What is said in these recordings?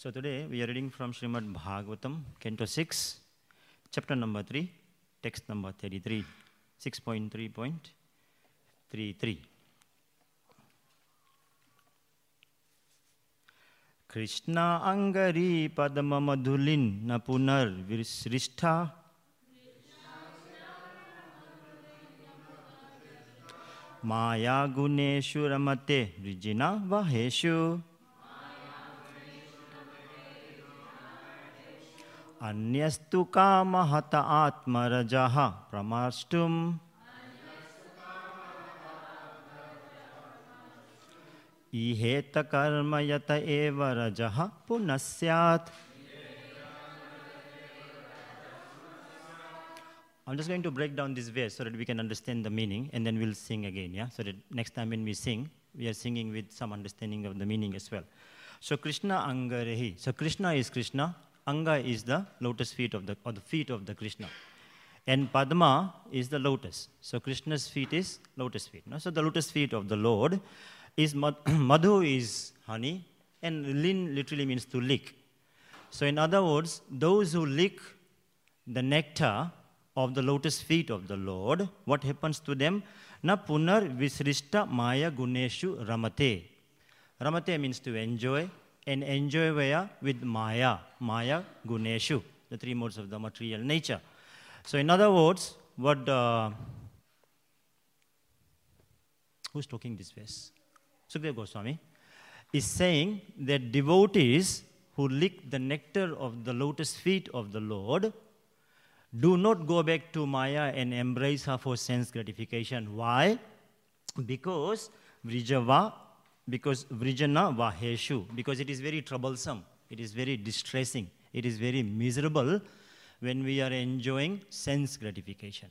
So today we are reading from Srimad Bhagavatam, Canto 6, chapter number 3, text number 33, 6.3.33. Krishna अङ्गरी पद्ममधुलिन्न पुनर्विसृष्टा मायागुणेषु रमते वृजिना वहेषु अन्यस्तु कामहत आत्मरजः प्रमाष्टुम् इहेत कर्म यत एव रजः पुनः स्यात् I'm just going to break down this verse so that we can understand the meaning and then we'll sing again, yeah? So that next time when we sing, we are singing with some understanding of the meaning as well. So Krishna Angarehi. So Krishna is Krishna, Anga is the lotus feet of the or the feet of the Krishna. And Padma is the lotus. So Krishna's feet is lotus feet. No? So the lotus feet of the Lord is mad- madhu is honey, and lin literally means to lick. So in other words, those who lick the nectar of the lotus feet of the Lord, what happens to them? Na punar visrishta maya guneshu ramate. Ramate means to enjoy, and enjoy where? With maya, maya guneshu, the three modes of the material nature. So in other words, what uh, who's talking this verse? Sukdev Goswami is saying that devotees who lick the nectar of the lotus feet of the Lord do not go back to Maya and embrace her for sense gratification. Why? Because Vrijava, because Vrijana Vaheshu, because it is very troublesome, it is very distressing, it is very miserable when we are enjoying sense gratification.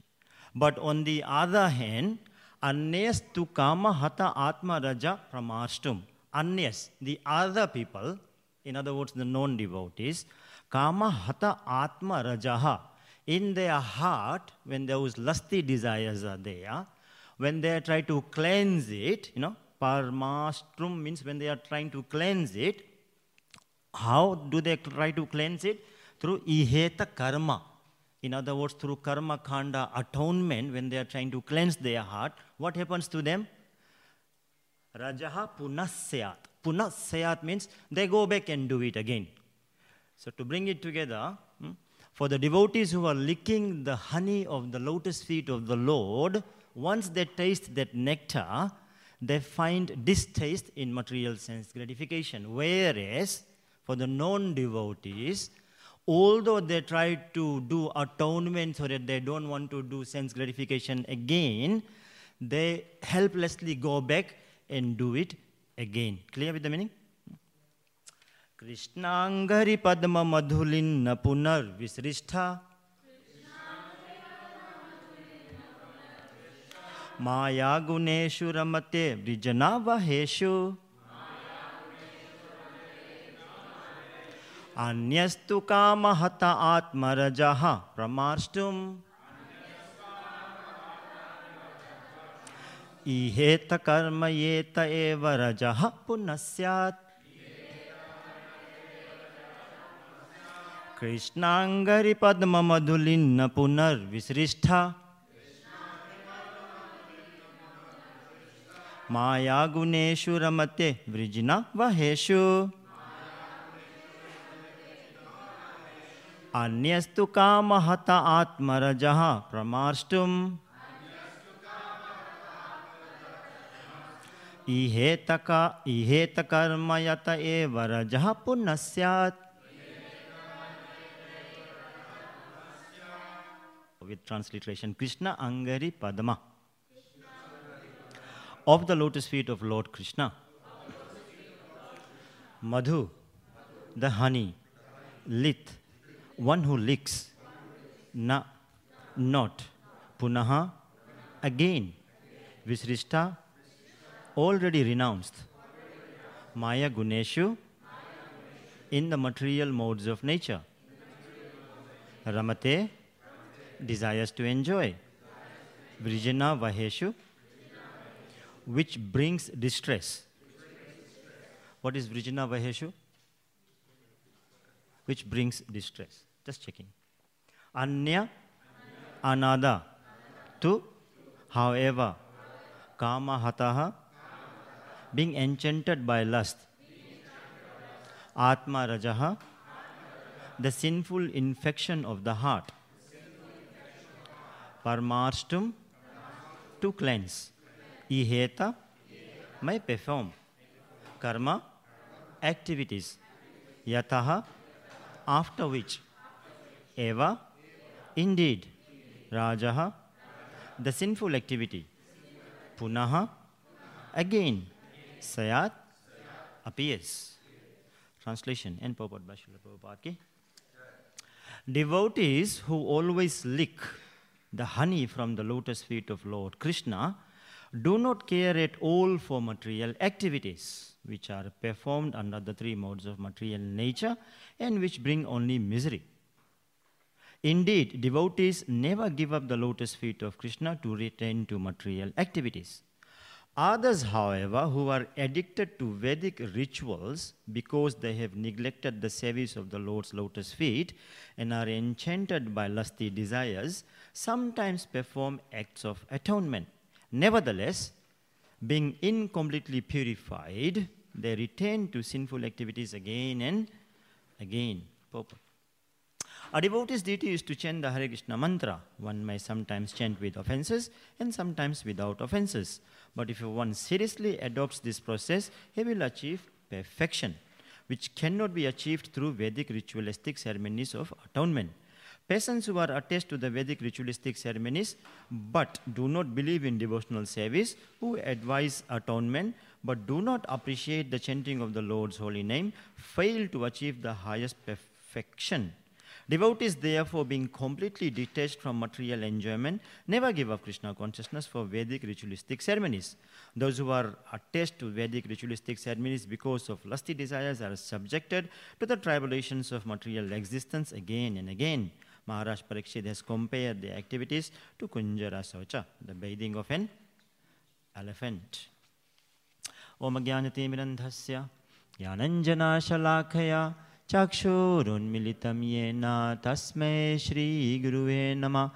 But on the other hand, Anyas tu kama hata atma raja pramastum. Anyas, the other people, in other words, the non devotees, kama hata atma rajaha. In their heart, when those lusty desires are there, when they try to cleanse it, you know, parmastrum means when they are trying to cleanse it, how do they try to cleanse it? Through iheta karma. In other words, through karma kanda atonement, when they are trying to cleanse their heart, what happens to them? Rajaha punasyat. Punasyat means they go back and do it again. So to bring it together, hmm, for the devotees who are licking the honey of the lotus feet of the Lord, once they taste that nectar, they find distaste in material sense gratification. Whereas for the non devotees, although they try to do atonement so that they don't want to do sense gratification again, they helplessly go back and do it again. Clear with the meaning? कृष्णांगरि पद्म मधुलिन्न पुनर्विसृष्टा माया गुणेषु रमते वृजना वहेषु। अन्यस्तु कामहत आत्मरजः प्रमाष्टुम् इहेत कर्म येत एव रजः पुनः स्यात् कृष्णांगरि पद्म मधुलिन्न पुनर्विसृष्टा। माया गुणेषु रमते वृजिना वहेषु। अन्यस्तु कामहत आत्मरजः प्रमाष्टुम् इहेतक इहेतकर्म यत एव रजः पुनः स्यात् with transliteration Krishna Angari Padma. Of the lotus feet of Lord Krishna. Madhu, the honey. Lit, one who licks. Na, not. Punaha, again. Visrishta, already renounced. Maya Guneshu, in the material modes of nature. Ramate, desires to enjoy. Vrijana Vaheshu, which brings distress. What is Vrijana Vaheshu? Which brings distress. Just checking. Anya, Anada, to, however, Kama Hataha, being enchanted by lust. Atma Rajaha, the sinful infection of the heart. Parmarshtum, to cleanse. Iheta, may perform. Karma, activities. Yataha, after which. Eva, indeed. Rajaha, the sinful activity. Punaha, again. Sayat, appears. Translation and purport by Srila Prabhupada. Devotees who always lick the honey from the lotus feet of Lord Krishna do not care at all for material activities, which are performed under the three modes of material nature and which bring only misery. Indeed, devotees never give up the lotus feet of Krishna to return to material activities. Others, however, who are addicted to Vedic rituals because they have neglected the service of the Lord's lotus feet and are enchanted by lusty desires, sometimes perform acts of atonement. Nevertheless, being incompletely purified, they return to sinful activities again and again. A devotee's duty is to chant the Hare Krishna mantra. One may sometimes chant with offenses and sometimes without offenses. But if one seriously adopts this process, he will achieve perfection, which cannot be achieved through Vedic ritualistic ceremonies of atonement. Persons who are attached to the Vedic ritualistic ceremonies but do not believe in devotional service, who advise atonement but do not appreciate the chanting of the Lord's holy name, fail to achieve the highest perfection. Devotees, therefore, being completely detached from material enjoyment, never give up Krishna consciousness for Vedic ritualistic ceremonies. Those who are attached to Vedic ritualistic ceremonies because of lusty desires are subjected to the tribulations of material existence again and again. Maharaj Parikshit has compared the activities to Kunjara Saucha, the bathing of an elephant. Om Jnanatimirandhasya Jnananjanashalakhaya चक्षुरुन्मिलितं येन तस्मै श्रीगुरुवे नमः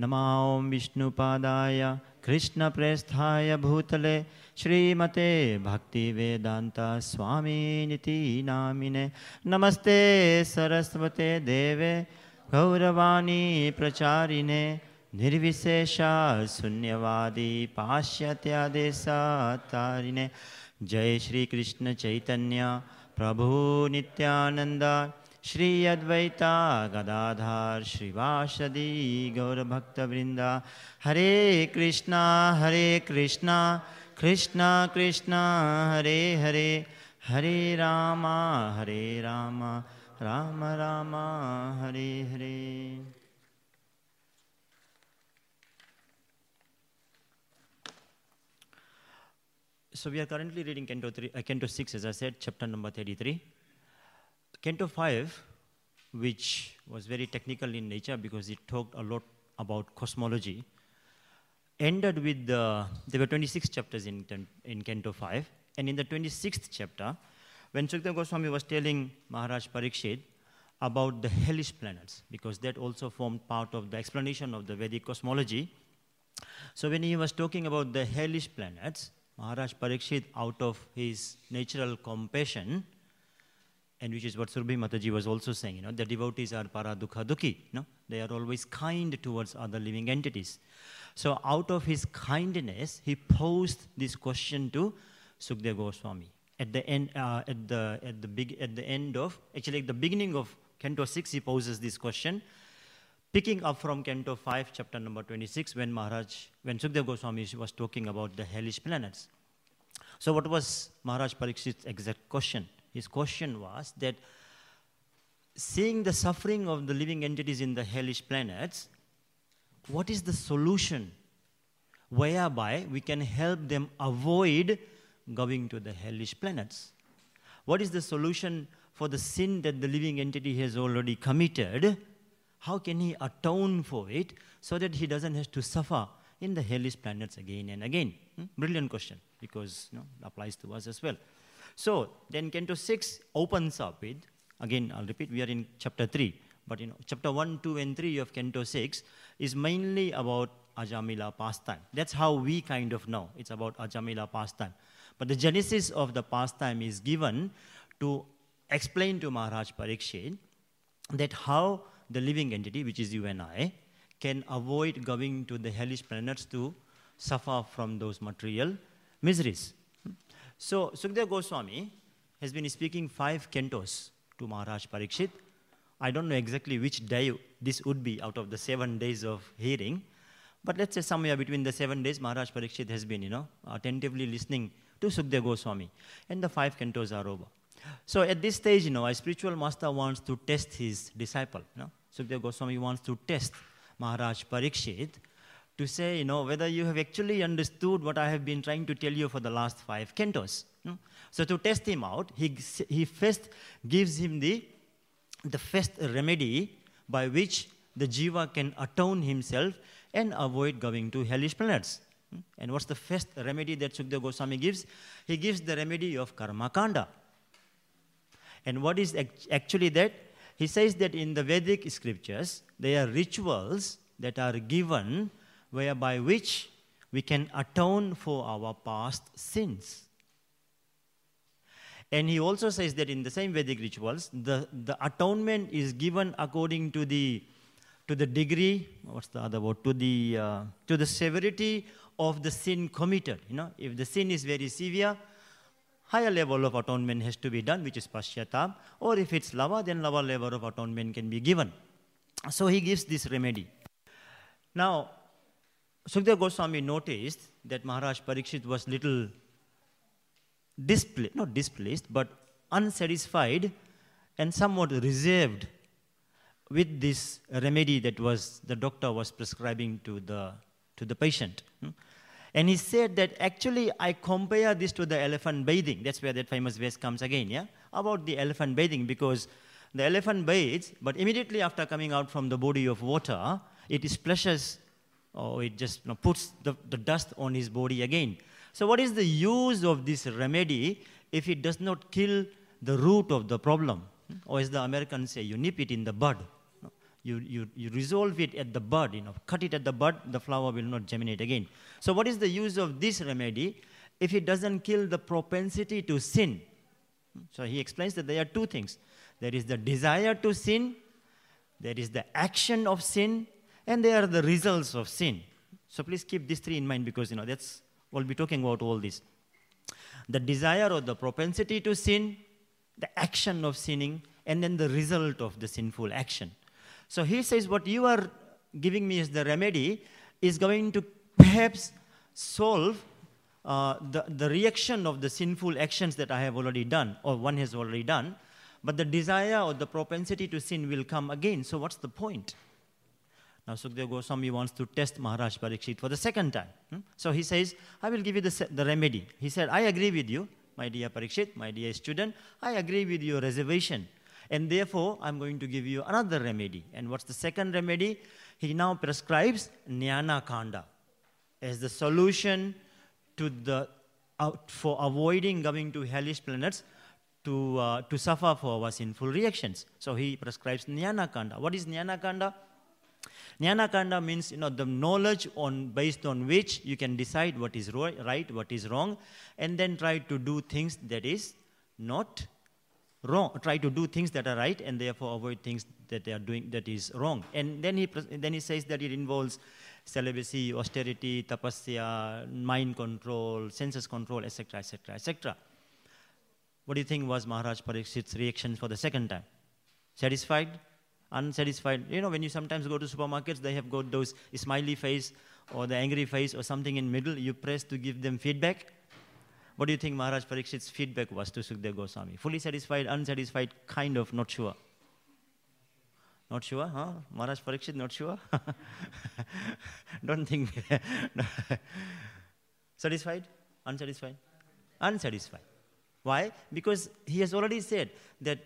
नमा ॐ विष्णुपादाय कृष्णप्रेस्थाय भूतले श्रीमते भक्तिवेदान्त स्वामिनिति नामिने नमस्ते सरस्वते देवे गौरवाणी प्रचारिणे निर्विशेषा शून्यवादी पाश्चात्यादेशातारिणे जय श्री कृष्ण चैतन्य प्रभु नित्यानन्द। श्री अद्वैता गदाधार श्रीवासदि गौरभक्तवृन्द। हरे कृष्णा हरे कृष्णा कृष्णा कृष्णा, हरे हरे। हरे राम हरे Ram. Ram Ram Hari Hari. So we are currently reading Canto, three, uh, 6, as I said, chapter number 33. Canto 5, which was very technical in nature because it talked a lot about cosmology, ended with the, there were 26 chapters in, in Canto 5, and in the 26th chapter, when Sukadeva Goswami was telling Maharaj Parikshit about the hellish planets, because that also formed part of the explanation of the Vedic cosmology. So when he was talking about the hellish planets, Maharaj Parikshit, out of his natural compassion, and which is what Surabhi Mataji was also saying, you know, the devotees are para dukha dukhi, know, they are always kind towards other living entities. So out of his kindness, he posed this question to Sukdev Goswami. At the end, uh, at the at the big at the end of actually at the beginning of Canto six, he poses this question, picking up from Canto 5, chapter number 26, when Maharaj, when Sukdev Goswami was talking about the hellish planets. So, what was Maharaj Parikshit's exact question? His question was that seeing the suffering of the living entities in the hellish planets, what is the solution whereby we can help them avoid going to the hellish planets? What is the solution for the sin that the living entity has already committed? How can he atone for it so that he doesn't have to suffer in the hellish planets again and again? Hmm? Brilliant question because you know, it applies to us as well. So then Canto 6 opens up with, again I'll repeat, we are in chapter 3, but you know, chapter 1, 2 and 3 of Canto 6 is mainly about Ajamila pastime. That's how we kind of know. It's about Ajamila pastime. But the genesis of the pastime is given to explain to Maharaj Parikshit that how the living entity, which is you and I, can avoid going to the hellish planets to suffer from those material miseries. So, Sukdev Goswami has been speaking five cantos to Maharaj Parikshit. I don't know exactly which day this would be out of the seven days of hearing, but let's say somewhere between the seven days, Maharaj Parikshit has been, you know, attentively listening to Sukdev Goswami, and the five cantos are over. So at this stage, you know, a spiritual master wants to test his disciple. You know? Sukdev Goswami wants to test Maharaj Parikshit to say, you know, whether you have actually understood what I have been trying to tell you for the last five cantos. You know? So to test him out, he, he first gives him the, the first remedy by which the jiva can atone himself and avoid going to hellish planets. And what's the first remedy that Sukdev Goswami gives? He gives the remedy of karma kanda. And what is actually that? He says that in the Vedic scriptures, there are rituals that are given whereby which we can atone for our past sins. And he also says that in the same Vedic rituals, the, the atonement is given according to the, to the degree, what's the other word, to the, uh, to the severity of the sin committed. You know, if the sin is very severe, higher level of atonement has to be done, which is Pashyatam, or if it's lava, then lower level of atonement can be given. So he gives this remedy. Now, Sukdev Goswami noticed that Maharaj Parikshit was little displeased, not displeased, but unsatisfied and somewhat reserved with this remedy that was the doctor was prescribing to the, to the patient. Hmm? And he said that actually I compare this to the elephant bathing. That's where that famous verse comes again, yeah? About the elephant bathing because the elephant bathes, but immediately after coming out from the body of water, it splashes or it just you know, puts the, the dust on his body again. So, what is the use of this remedy if it does not kill the root of the problem? Or as the Americans say, you nip it in the bud you, you, you resolve it at the bud, you know, cut it at the bud, the flower will not germinate again. So what is the use of this remedy if it doesn't kill the propensity to sin? So he explains that there are two things. There is the desire to sin, there is the action of sin, and there are the results of sin. So please keep these three in mind because you know that's we'll be talking about all this. The desire or the propensity to sin, the action of sinning, and then the result of the sinful action. So he says, What you are giving me as the remedy is going to perhaps solve uh, the, the reaction of the sinful actions that I have already done, or one has already done, but the desire or the propensity to sin will come again. So, what's the point? Now, Sukdev Goswami wants to test Maharaj Parikshit for the second time. Hmm? So, he says, I will give you the, the remedy. He said, I agree with you, my dear Parikshit, my dear student. I agree with your reservation. And therefore, I'm going to give you another remedy. And what's the second remedy? He now prescribes Jnana Kanda as the solution to the, uh, for avoiding going to hellish planets to, uh, to suffer for our sinful reactions. So he prescribes Jnana Kanda. What is Jnana Kanda? Jnana Kanda means you know the knowledge on based on which you can decide what is right, what is wrong, and then try to do things that is not wrong, try to do things that are right and therefore avoid things that they are doing that is wrong. And then he, then he says that it involves celibacy, austerity, tapasya, mind control, senses control, etc., etc., etc. What do you think was Maharaj Parikshit's reaction for the second time? Satisfied? Unsatisfied? You know, when you sometimes go to supermarkets, they have got those smiley face or the angry face or something in middle. You press to give them feedback. What do you think Maharaj Parikshit's feedback was to Sukdev Goswami? Fully satisfied, unsatisfied, kind of, not sure. Not sure, huh? Maharaj Parikshit, not sure? Don't think. Satisfied? Unsatisfied? Unsatisfied. Why? Because he has already said that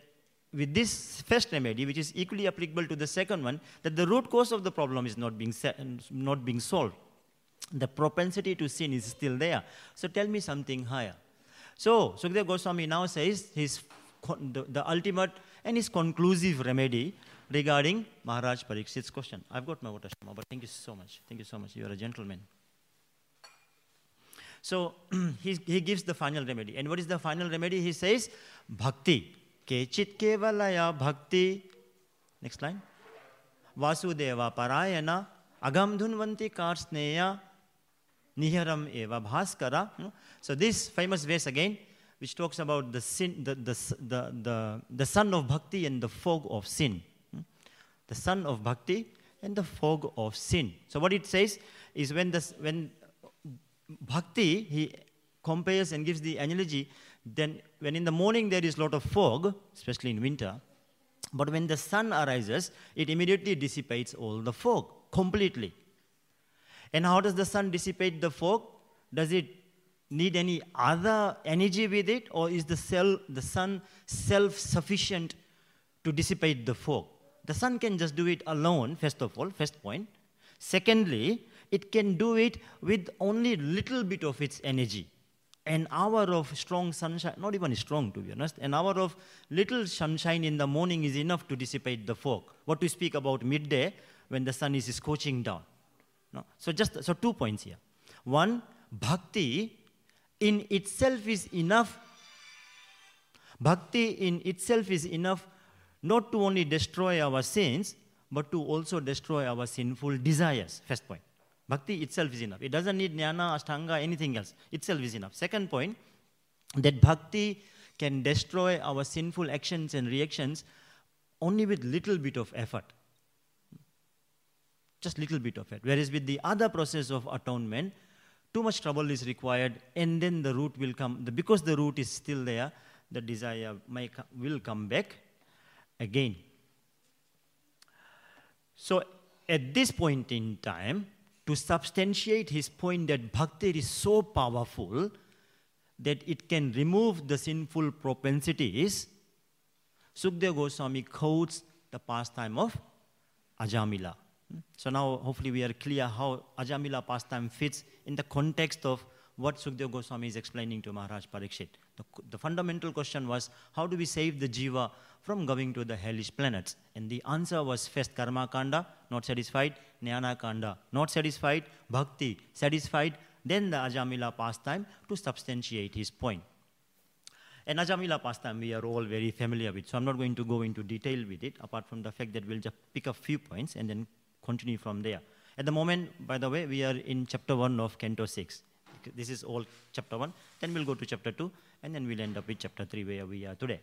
with this first remedy, which is equally applicable to the second one, that the root cause of the problem is not being, not being solved. The propensity to sin is still there. So tell me something higher. So Sukdev Goswami now says his, the, the ultimate and his conclusive remedy regarding Maharaj Parikshit's question. I've got my water, but thank you so much. Thank you so much. You are a gentleman. So he, he gives the final remedy. And what is the final remedy? He says, Bhakti. Kechit kevalaya bhakti. Next line. Vasudeva parayana agam dhunvanti karsneya niharam eva bhaskara. So this famous verse again, which talks about the, sin, the, the, the, the, the sun of bhakti and the fog of sin. The sun of bhakti and the fog of sin. So what it says is when, the, when bhakti, he compares and gives the analogy, then when in the morning there is a lot of fog, especially in winter, but when the sun arises, it immediately dissipates all the fog completely. And how does the sun dissipate the fog? Does it need any other energy with it, or is the, cell, the sun self sufficient to dissipate the fog? The sun can just do it alone, first of all, first point. Secondly, it can do it with only little bit of its energy. An hour of strong sunshine, not even strong to be honest, an hour of little sunshine in the morning is enough to dissipate the fog. What to speak about midday when the sun is scorching down. No? So just so two points here. One, bhakti in itself is enough. Bhakti in itself is enough not to only destroy our sins, but to also destroy our sinful desires. First point. Bhakti itself is enough. It doesn't need jnana, ashtanga, anything else. Itself is enough. Second point, that bhakti can destroy our sinful actions and reactions only with little bit of effort. Just little bit of it. Whereas with the other process of atonement, too much trouble is required, and then the root will come. Because the root is still there, the desire may, will come back again. So at this point in time, to substantiate his point that bhakti is so powerful that it can remove the sinful propensities, Sukdev Goswami quotes the pastime of Ajamila. So now hopefully we are clear how Ajamila pastime fits in the context of what Sukdev Goswami is explaining to Maharaj Parikshit. The, the, fundamental question was, how do we save the jiva from going to the hellish planets? And the answer was first Karma Kanda, not satisfied, Jnana Kanda, not satisfied, Bhakti, satisfied, then the Ajamila pastime to substantiate his point. And Ajamila pastime we are all very familiar with, so I'm not going to go into detail with it, apart from the fact that we'll just pick a few points and then continue from there. At the moment, by the way, we are in chapter 1 of Canto 6. This is all chapter 1. Then we'll go to chapter 2, and then we'll end up with chapter 3 where we are today.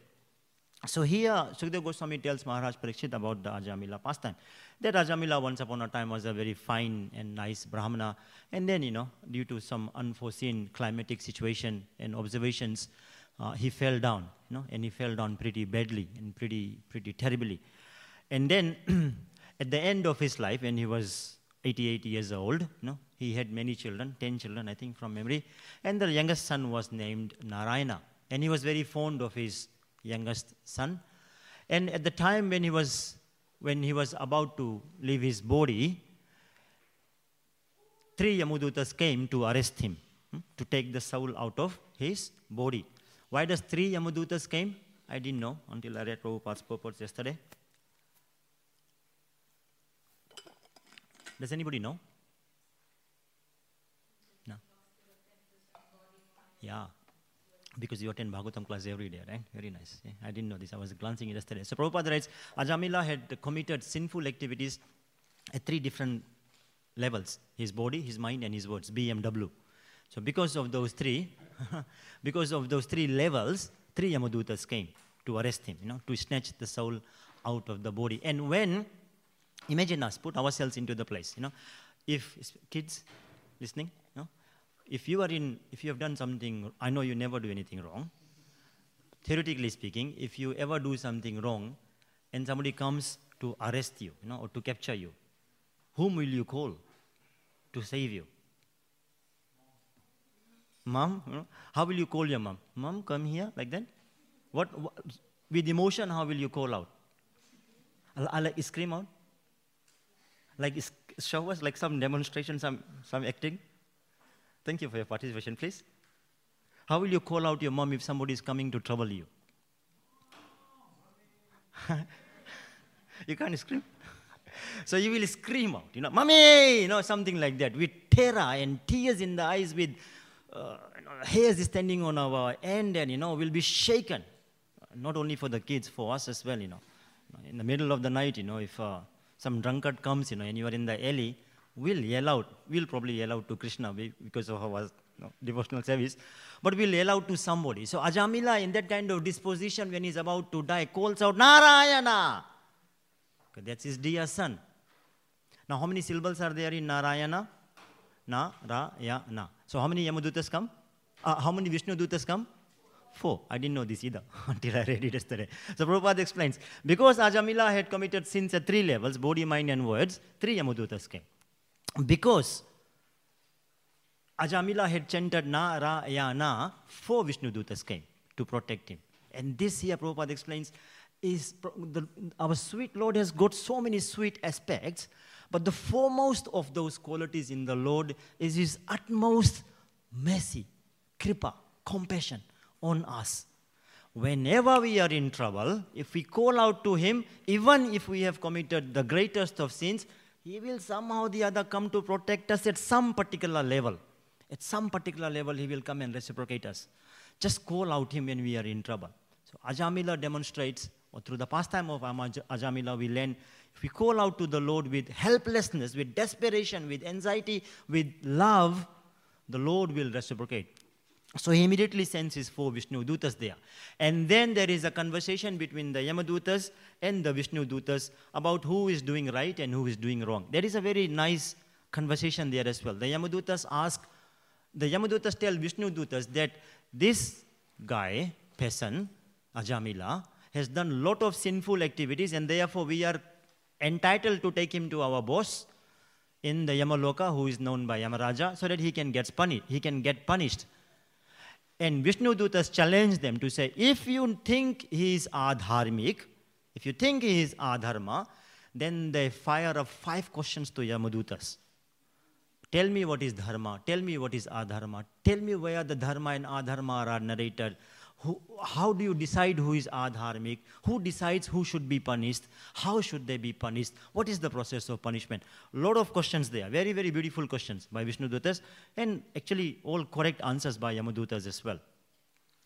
So here, Sukdev Goswami tells Maharaj Parikshit about the Ajamila pastime. That Ajamila once upon a time was a very fine and nice Brahmana. And then, you know, due to some unforeseen climatic situation and observations, uh, he fell down, you know, and he fell down pretty badly and pretty, pretty terribly. And then, at the end of his life, when he was 88 years old, you know, he had many children, 10 children, I think, from memory. And the youngest son was named Narayana. And he was very fond of his youngest son. And at the time when he was, when he was about to leave his body, three Yamadutas came to arrest him, hmm, to take the soul out of his body. Why does three Yamadutas came? I didn't know until I read Prabhupada's purport yesterday. Does anybody know? No? Yeah, because you attend Bhagavatam class every day, right? Very nice. Yeah, I didn't know this. I was glancing yesterday. So Prabhupada writes, Ajamila had committed sinful activities at three different levels. His body, his mind, and his words, BMW. So because of those three, because of those three levels, three Yamadutas came to arrest him, you know, to snatch the soul out of the body. And when, imagine us, put ourselves into the place, you know, if kids listening, you know, if you are in, if you have done something, I know you never do anything wrong. Theoretically speaking, if you ever do something wrong, and somebody comes to arrest you, you know, or to capture you, whom will you call to save you? Mom, you know, how will you call your mom? Mom, come here, like that. What, what with emotion? How will you call out? I, I like scream out. Like show us like some demonstration, some some acting. Thank you for your participation, please. How will you call out your mom if somebody is coming to trouble you? you can't scream. so you will scream out, you know, mommy, you know, something like that, with terror and tears in the eyes, with uh, hairs standing on our end, and you know, we'll be shaken. Not only for the kids, for us as well, you know. In the middle of the night, you know, if uh, some drunkard comes, you know, and you are in the alley, we'll yell out. We'll probably yell out to Krishna because of our devotional service, but we'll yell out to somebody. So Ajamila, in that kind of disposition, when he's about to die, calls out, Narayana! That's his dear son. Now, how many syllables are there in Narayana? Na, Ra, Ya, Na. So, how many Yamadutas come? Uh, how many Vishnu Dutas come? Four. I didn't know this either until I read it yesterday. So, Prabhupada explains because Ajamila had committed sins at three levels body, mind, and words, three Yamadutas came. Because Ajamila had chanted Na, Ra, Ya, Na, four Vishnu Dutas came to protect him. And this here, Prabhupada explains, is the, our sweet Lord has got so many sweet aspects, but the foremost of those qualities in the Lord is His utmost mercy, kripa, compassion on us. Whenever we are in trouble, if we call out to Him, even if we have committed the greatest of sins, He will somehow the other come to protect us at some particular level. At some particular level, He will come and reciprocate us. Just call out Him when we are in trouble. So Ajamila demonstrates or through the pastime of Ajamila, we learn if we call out to the Lord with helplessness, with desperation, with anxiety, with love, the Lord will reciprocate. So he immediately sends his four Vishnu Dutas there. And then there is a conversation between the Yamadutas and the Vishnu Dutas about who is doing right and who is doing wrong. There is a very nice conversation there as well. The Yamadutas ask, the Yamadutas tell Vishnu Dutas that this guy, person, Ajamila, has done a lot of sinful activities, and therefore we are entitled to take him to our boss in the Yamaloka, who is known by Yamaraja, so that he can get punished. He can get punished. And Vishnu Dutas challenge them to say, if you think he is adharmik, if you think he is adharma, then they fire up five questions to Yamadutas. Tell me what is dharma. Tell me what is adharma. Tell me where the dharma and adharma are narrated. Who, how do you decide who is adharmic? Who decides who should be punished? How should they be punished? What is the process of punishment? Lot of questions there. Very, very beautiful questions by Vishnu Dutas, and actually all correct answers by Yamadutas as well.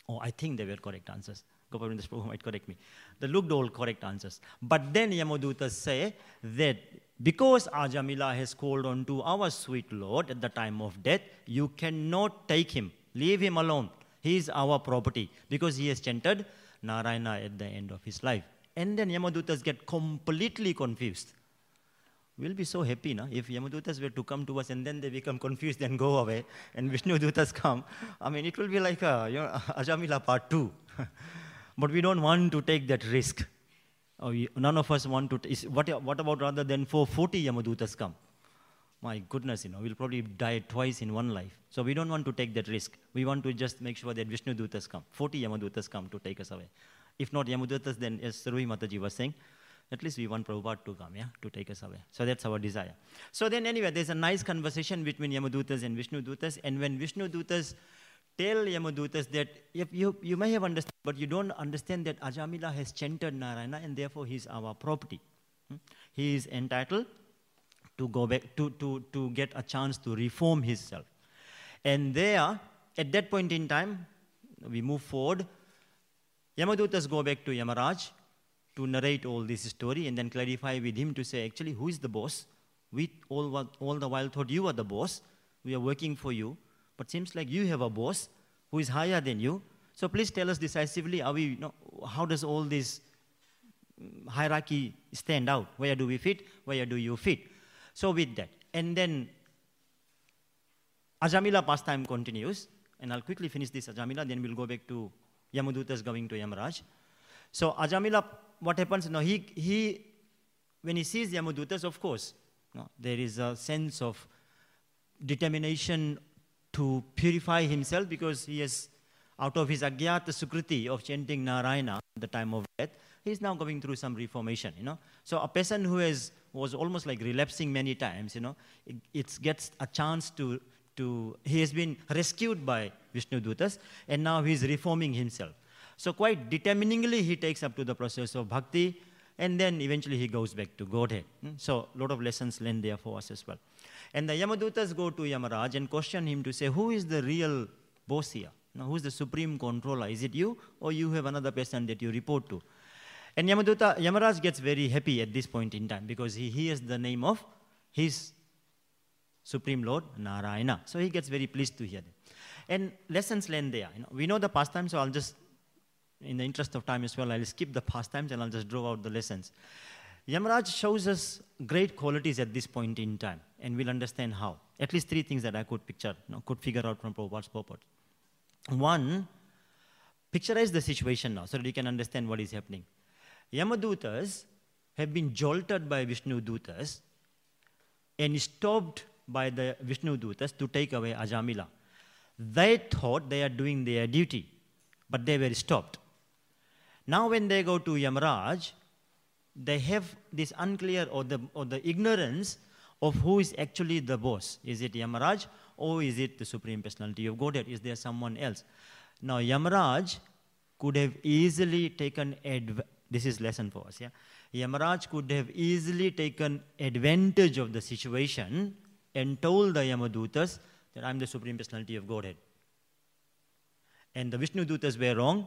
Oh, I think they were correct answers. Gopavindas Prabhu might correct me. They looked all correct answers. But then Yamadutas say that because Ajamila has called on to our sweet Lord at the time of death, you cannot take him. Leave him alone. He is our property because he has chanted Narayana at the end of his life. And then Yamadutas get completely confused. We'll be so happy na, if Yamadutas were to come to us and then they become confused and go away, and Vishnu Dutas come. I mean, it will be like a, you know, Ajamila part two. but we don't want to take that risk. Oh, none of us want to. T- what, what about rather than for 40 Yamadutas come? My goodness, you know, we'll probably die twice in one life. So we don't want to take that risk. We want to just make sure that Vishnu Dutas come, 40 Yamadutas come to take us away. If not Yamadutas, then as Ruhi Mataji was saying, at least we want Prabhupada to come, yeah, to take us away. So that's our desire. So then anyway, there's a nice conversation between Yamadutas and Vishnu Dutas. And when Vishnu Dutas tell Yamadutas that if you, you may have understood, but you don't understand that Ajamila has chanted Narayana and therefore he's our property. Hmm? He is entitled to go back to, to, to get a chance to reform himself. And there, at that point in time, we move forward. Yamadutas go back to Yamaraj to narrate all this story and then clarify with him to say, actually, who is the boss? We all, all the while thought you were the boss. We are working for you. But seems like you have a boss who is higher than you. So please tell us decisively, are we, you know, how does all this mm, hierarchy stand out? Where do we fit? Where do you fit? So with that, and then Ajamila pastime continues, and I'll quickly finish this Ajamila, then we'll go back to Yamadutas going to Yamaraj. So Ajamila, what happens? No, he, he, when he sees Yamadutas, of course, there is a sense of determination to purify himself because he has, out of his agyata sukriti of chanting Narayana at the time of death, he's now going through some reformation, you know. So a person who has, was almost like relapsing many times, you know, it, it gets a chance to, to, he has been rescued by Vishnu Dutas and now he's reforming himself. So quite determiningly he takes up to the process of bhakti and then eventually he goes back to Godhead. Hmm? So a lot of lessons learned there for us as well. And the Yamadutas go to Yamaraj and question him to say, who is the real boss here? Now, who is the supreme controller? Is it you or you have another person that you report to? And Yamaduta, Yamaraj gets very happy at this point in time because he hears the name of his Supreme Lord Narayana. So he gets very pleased to hear that. And lessons learned there. You know, we know the pastime, so I'll just, in the interest of time as well, I'll skip the pastimes and I'll just draw out the lessons. Yamaraj shows us great qualities at this point in time, and we'll understand how. At least three things that I could picture, you know, could figure out from Prabhupada's purport. One, picturize the situation now so that you can understand what is happening. Yamadutas have been jolted by Vishnu Dutas and stopped by the Vishnu Dutas to take away Ajamila. They thought they are doing their duty, but they were stopped. Now, when they go to Yamaraj, they have this unclear or the, or the ignorance of who is actually the boss. Is it Yamaraj or is it the Supreme Personality of Godhead? Is there someone else? Now, Yamaraj could have easily taken adv- this is lesson for us. Yeah, Yamaraj could have easily taken advantage of the situation and told the Yamadutas that I'm the Supreme Personality of Godhead. And the Vishnu Dutas were wrong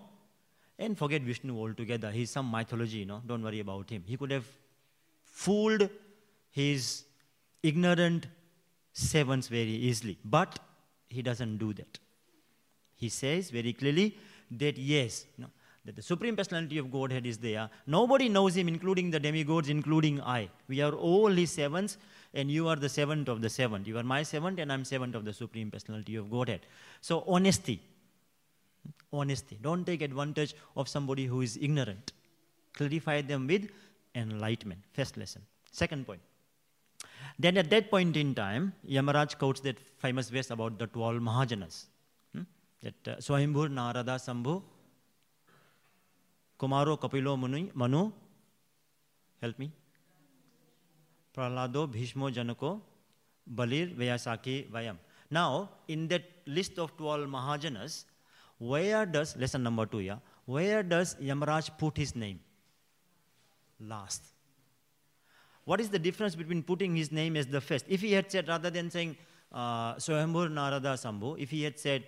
and forget Vishnu altogether. He's some mythology, you know, don't worry about him. He could have fooled his ignorant servants very easily, but he doesn't do that. He says very clearly that yes, you know, that the Supreme Personality of Godhead is there. Nobody knows him, including the demigods, including I. We are all his servants, and you are the servant of the servant. You are my servant, and I'm servant of the Supreme Personality of Godhead. So, honesty. Honesty. Don't take advantage of somebody who is ignorant. Clarify them with enlightenment. First lesson. Second point. Then at that point in time, Yamaraj quotes that famous verse about the 12 Mahajanas. Hmm? That uh, Swayambhur, Narada, Sambhu, Kumaro, Kapilo, Manu, Manu, help me. Prahlado, Bhishmo, Janako, Balir, Vyasaki, Vayam. Now, in that list of 12 Mahajanas, where does, lesson number two, yeah, where does Yamaraj put his name? Last. What is the difference between putting his name as the first? If he had said, rather than saying uh, Swayambhur Narada Sambhu, if he had said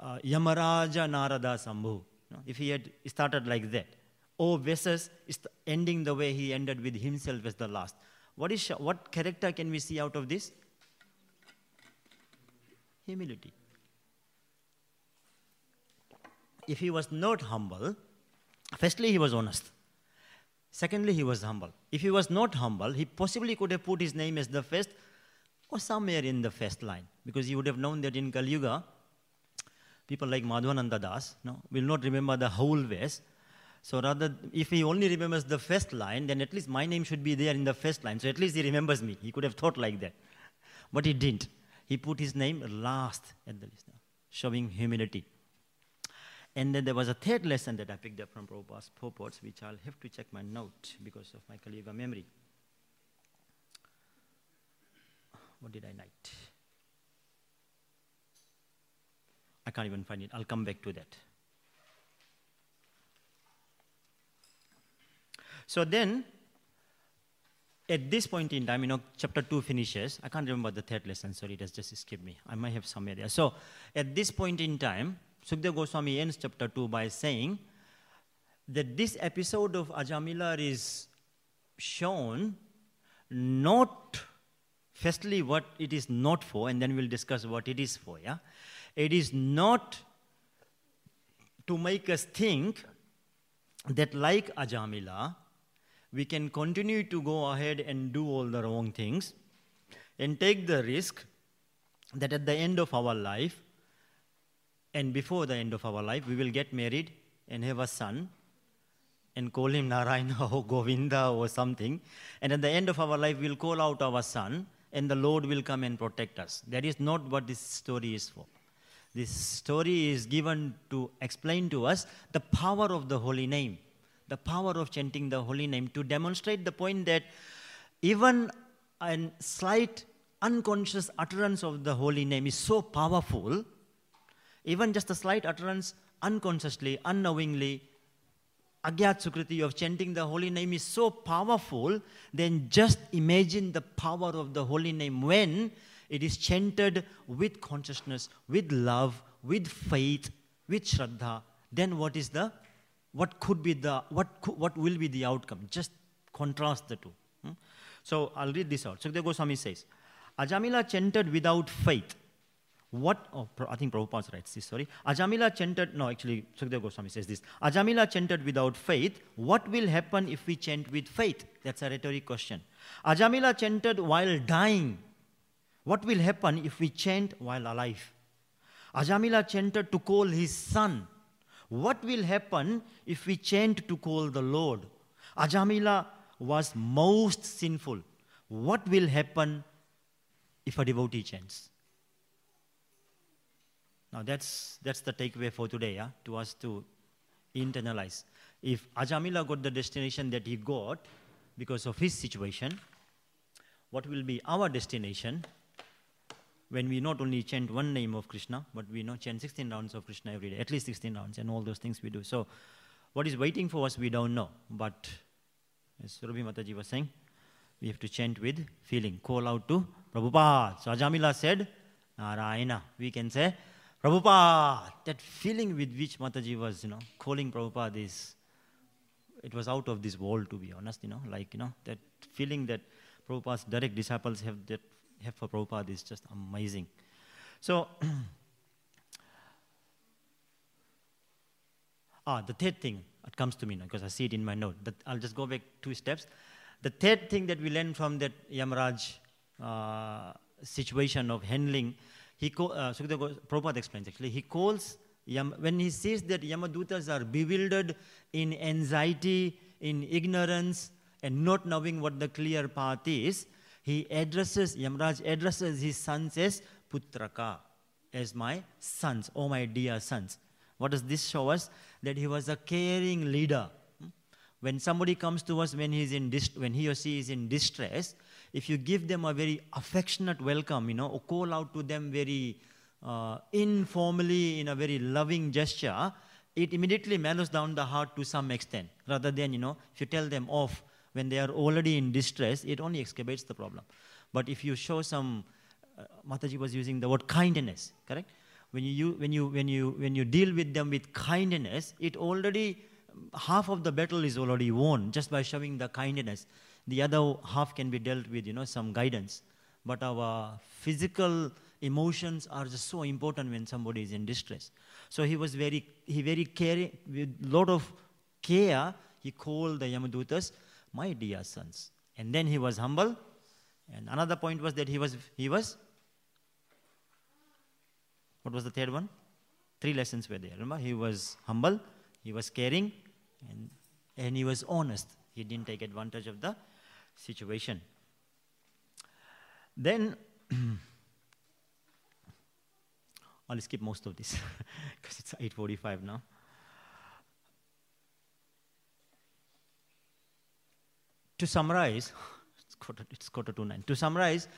uh, Yamaraja Narada Sambhu, if he had started like that, or versus ending the way he ended with himself as the last. What, is, what character can we see out of this? Humility. If he was not humble, firstly, he was honest. Secondly, he was humble. If he was not humble, he possibly could have put his name as the first or somewhere in the first line, because he would have known that in Kali Yuga, people like Madhvananda Das no, will not remember the whole verse. So rather, if he only remembers the first line, then at least my name should be there in the first line. So at least he remembers me. He could have thought like that. But he didn't. He put his name last at the list, showing humility. And then there was a third lesson that I picked up from Prabhupada's purports, which I'll have to check my note because of my Kali Yuga memory. What did I write? I can't even find it. I'll come back to that. So then, at this point in time, you know, chapter 2 finishes. I can't remember the third lesson, sorry, it has just escaped me. I might have somewhere there. So, at this point in time, Sukdev Goswami ends chapter 2 by saying that this episode of Ajamila is shown not, firstly, what it is not for, and then we'll discuss what it is for, yeah? It is not to make us think that, like Ajamila, we can continue to go ahead and do all the wrong things and take the risk that at the end of our life, and before the end of our life, we will get married and have a son and call him Narayana or Govinda or something. And at the end of our life, we'll call out our son and the Lord will come and protect us. That is not what this story is for. This story is given to explain to us the power of the holy name, the power of chanting the holy name to demonstrate the point that even a slight unconscious utterance of the holy name is so powerful, even just a slight utterance unconsciously, unknowingly, Agyat Sukriti of chanting the holy name is so powerful, then just imagine the power of the holy name when it is chanted with consciousness, with love, with faith, with Shraddha. Then what is the, what could be the, what, what will be the outcome? Just contrast the two. Hmm? So I'll read this out. Sukadeva Goswami says, Ajamila chanted without faith what, oh, I think Prabhupada writes this, sorry. Ajamila chanted, no, actually, Sukadeva Goswami says this. Ajamila chanted without faith. What will happen if we chant with faith? That's a rhetoric question. Ajamila chanted while dying. What will happen if we chant while alive? Ajamila chanted to call his son. What will happen if we chant to call the Lord? Ajamila was most sinful. What will happen if a devotee chants? Now that's, that's the takeaway for today, yeah, to us to internalize. If Ajamila got the destination that he got because of his situation, what will be our destination when we not only chant one name of Krishna, but we know chant 16 rounds of Krishna every day, at least 16 rounds, and all those things we do. So, what is waiting for us, we don't know. But as Ruby Mataji was saying, we have to chant with feeling. Call out to Prabhupada. So Ajamila said, Narayana. We can say, Prabhupada, that feeling with which Mataji was, you know, calling Prabhupada is, it was out of this world, to be honest, you know, like, you know, that feeling that Prabhupada's direct disciples have, that, have for Prabhupada is just amazing. So, ah, the third thing that comes to me now, because I see it in my note, that I'll just go back two steps. The third thing that we learn from that Yamaraj uh, situation of handling he call, uh, Prabhupada explains actually, he calls, Yam, when he says that Yamadutas are bewildered in anxiety, in ignorance, and not knowing what the clear path is, he addresses, Yamraj addresses his sons as Putraka, as my sons, oh my dear sons. What does this show us? That he was a caring leader. When somebody comes to us when, he's in when he or she is in distress, if you give them a very affectionate welcome, you know, or call out to them very uh, informally in a very loving gesture, it immediately mellows down the heart to some extent. Rather than, you know, if you tell them off when they are already in distress, it only excavates the problem. But if you show some, uh, Mataji was using the word kindness, correct? When you, when, you, when, you, when you deal with them with kindness, it already, half of the battle is already won just by showing the kindness. The other half can be dealt with, you know, some guidance. But our physical emotions are just so important when somebody is in distress. So he was very, he very caring, with lot of care, he called the Yamadutas, my dear sons. And then he was humble. And another point was that he was, he was, what was the third one? Three lessons were there. Remember, he was humble, he was caring, and, and he was honest. He didn't take advantage of the situation. Then, I'll skip most of this because it's 8.45 now. To summarize, it's quarter, it's quarter to nine. To summarize,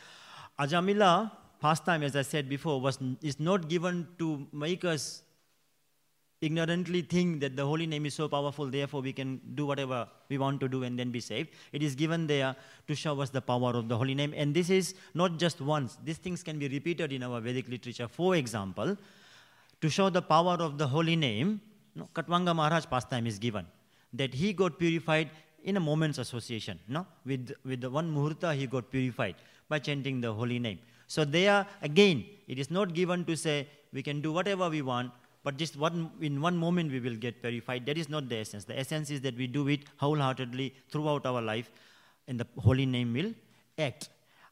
Ajamila pastime, as I said before, was, is not given to make us ignorantly think that the holy name is so powerful, therefore we can do whatever we want to do and then be saved. It is given there to show us the power of the holy name. And this is not just once, these things can be repeated in our Vedic literature. For example, to show the power of the holy name, no, Katvanga Maharaj pastime is given. That he got purified in a moment's association. No? With, with the one muhurta, he got purified by chanting the holy name. So there, again, it is not given to say we can do whatever we want, but just one, in one moment we will get purified. That is not the essence. The essence is that we do it wholeheartedly throughout our life, and the holy name will act.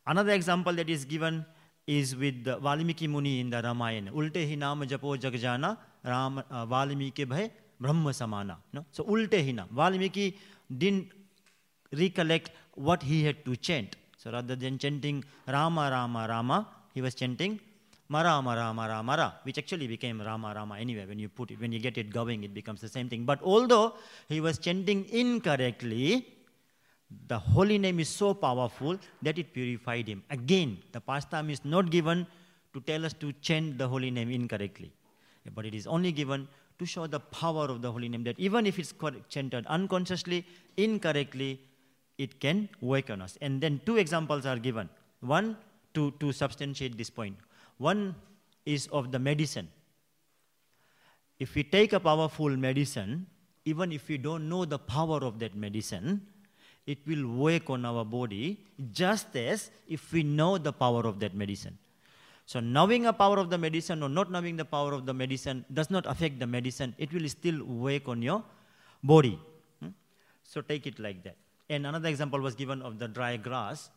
Another example that is given is with the Valmiki Muni in the Ramayana. Ulte hi naam japo jagjana, Ram, uh, Valmiki bhai Brahma samana. No? So ulte hi naam. Valmiki didn't recollect what he had to chant. So rather than chanting Rama, Rama, Rama, he was chanting Mara, Mara, Mara, Mara, which actually became Rama, Rama anyway. When you put it, when you get it going, it becomes the same thing. But although he was chanting incorrectly, the holy name is so powerful that it purified him. Again, the pastime is not given to tell us to chant the holy name incorrectly, but it is only given to show the power of the holy name that even if it's chanted unconsciously, incorrectly, it can work on us. And then two examples are given. One to, to substantiate this point. One is of the medicine. If we take a powerful medicine, even if we don't know the power of that medicine, it will work on our body just as if we know the power of that medicine. So knowing the power of the medicine or not knowing the power of the medicine does not affect the medicine. It will still work on your body. Hmm? So take it like that. And another example was given of the dry grass.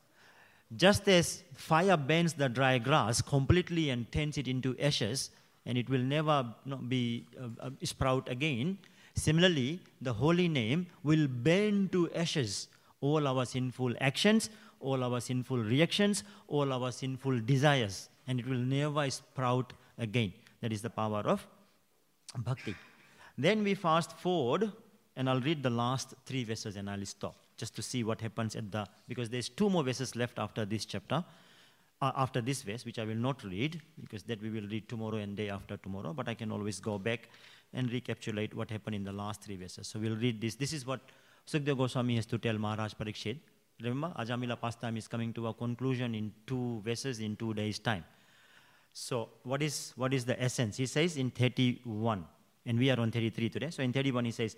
Just as fire burns the dry grass completely and turns it into ashes, and it will never be uh, uh, sprout again. Similarly, the holy name will burn to ashes all our sinful actions, all our sinful reactions, all our sinful desires, and it will never sprout again. That is the power of bhakti. Then we fast forward, and I'll read the last three verses and I'll stop just to see what happens at the, because there's two more verses left after this chapter, uh, after this verse, which I will not read, because that we will read tomorrow and day after tomorrow, but I can always go back and recapitulate what happened in the last three verses. So we'll read this. This is what Sukdev Goswami has to tell Maharaj Parikshit. Remember, Ajamila pastime is coming to a conclusion in two verses in two days' time. So what is, what is the essence? He says in 31, and we are on 33 today. So in 31 he says,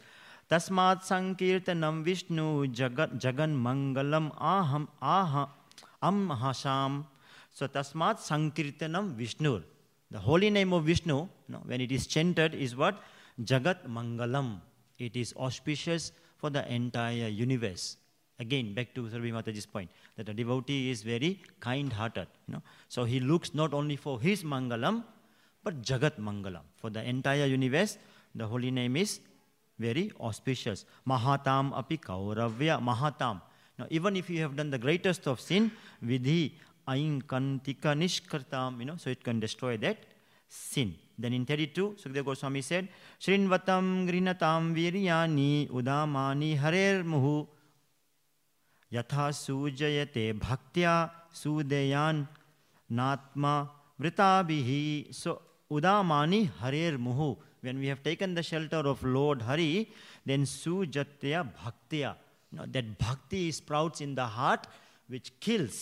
Tasmat Sankirtanam Vishnu Jagat Jagan Mangalam Aham Aham Am Hasham. So Tasmat Sankirtanam Vishnu. The holy name of Vishnu, you know, when it is chanted, is what? Jagat Mangalam. It is auspicious for the entire universe. Again, back to Sarvi Mataji's point, that a devotee is very kind-hearted. You know? So he looks not only for his Mangalam, but Jagat Mangalam. For the entire universe, the holy name is very auspicious. Mahatam api kauravya mahatam. Now, even if you have done the greatest of sin, vidhi ain kantika nishkartam, you know, so it can destroy that sin. Then in 32, Sukdev Goswami said, Shrinvatam grinatam viryani udamani harer muhu यथा सूजयते भक्तिया सुदेयान नात्मा वृता भी सो उदामानी हरेर मुहु। When we have taken the shelter of lord Hari then सुजत्या भक्तिया that bhakti sprouts in the heart which kills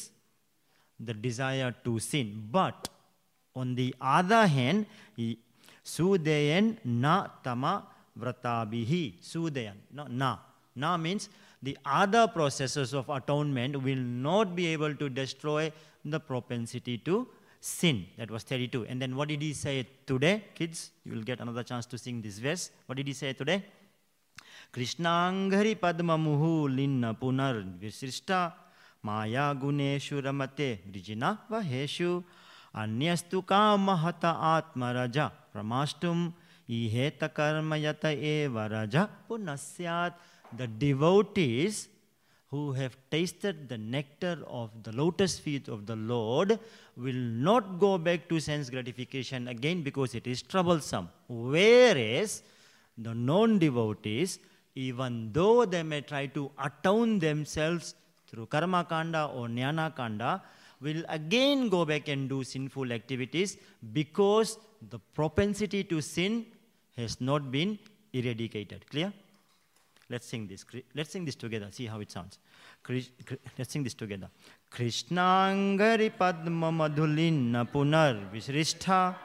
the desire to sin but on the other hand सुदेयन न तमा व्रता भी सुदयन न ना means no, the other processes of atonement will not be able to destroy the propensity to sin. That was 32. And then what did he say today? Kids, you will get another chance to sing this verse. What did he say today? कृष्णाङ्घरि पद्ममुहुलिन्न पुनर्विशिष्टा माया गुणेषु रमते वृजिना वहेषु अन्यस्तु कामहत आत्मरज प्रमाष्टुम् इहेत कर्म यत एव रज पुनः स्यात् the devotees who have tasted the nectar of the lotus feet of the Lord will not go back to sense gratification again because it is troublesome. Whereas the non devotees, even though they may try to atone themselves through karma kanda or jnana kanda, will again go back and do sinful activities because the propensity to sin has not been eradicated. Clear? Let's sing this. Let's sing this together. See how it sounds. Let's sing this together. Krishnangari padma madhulinna punar visrishtha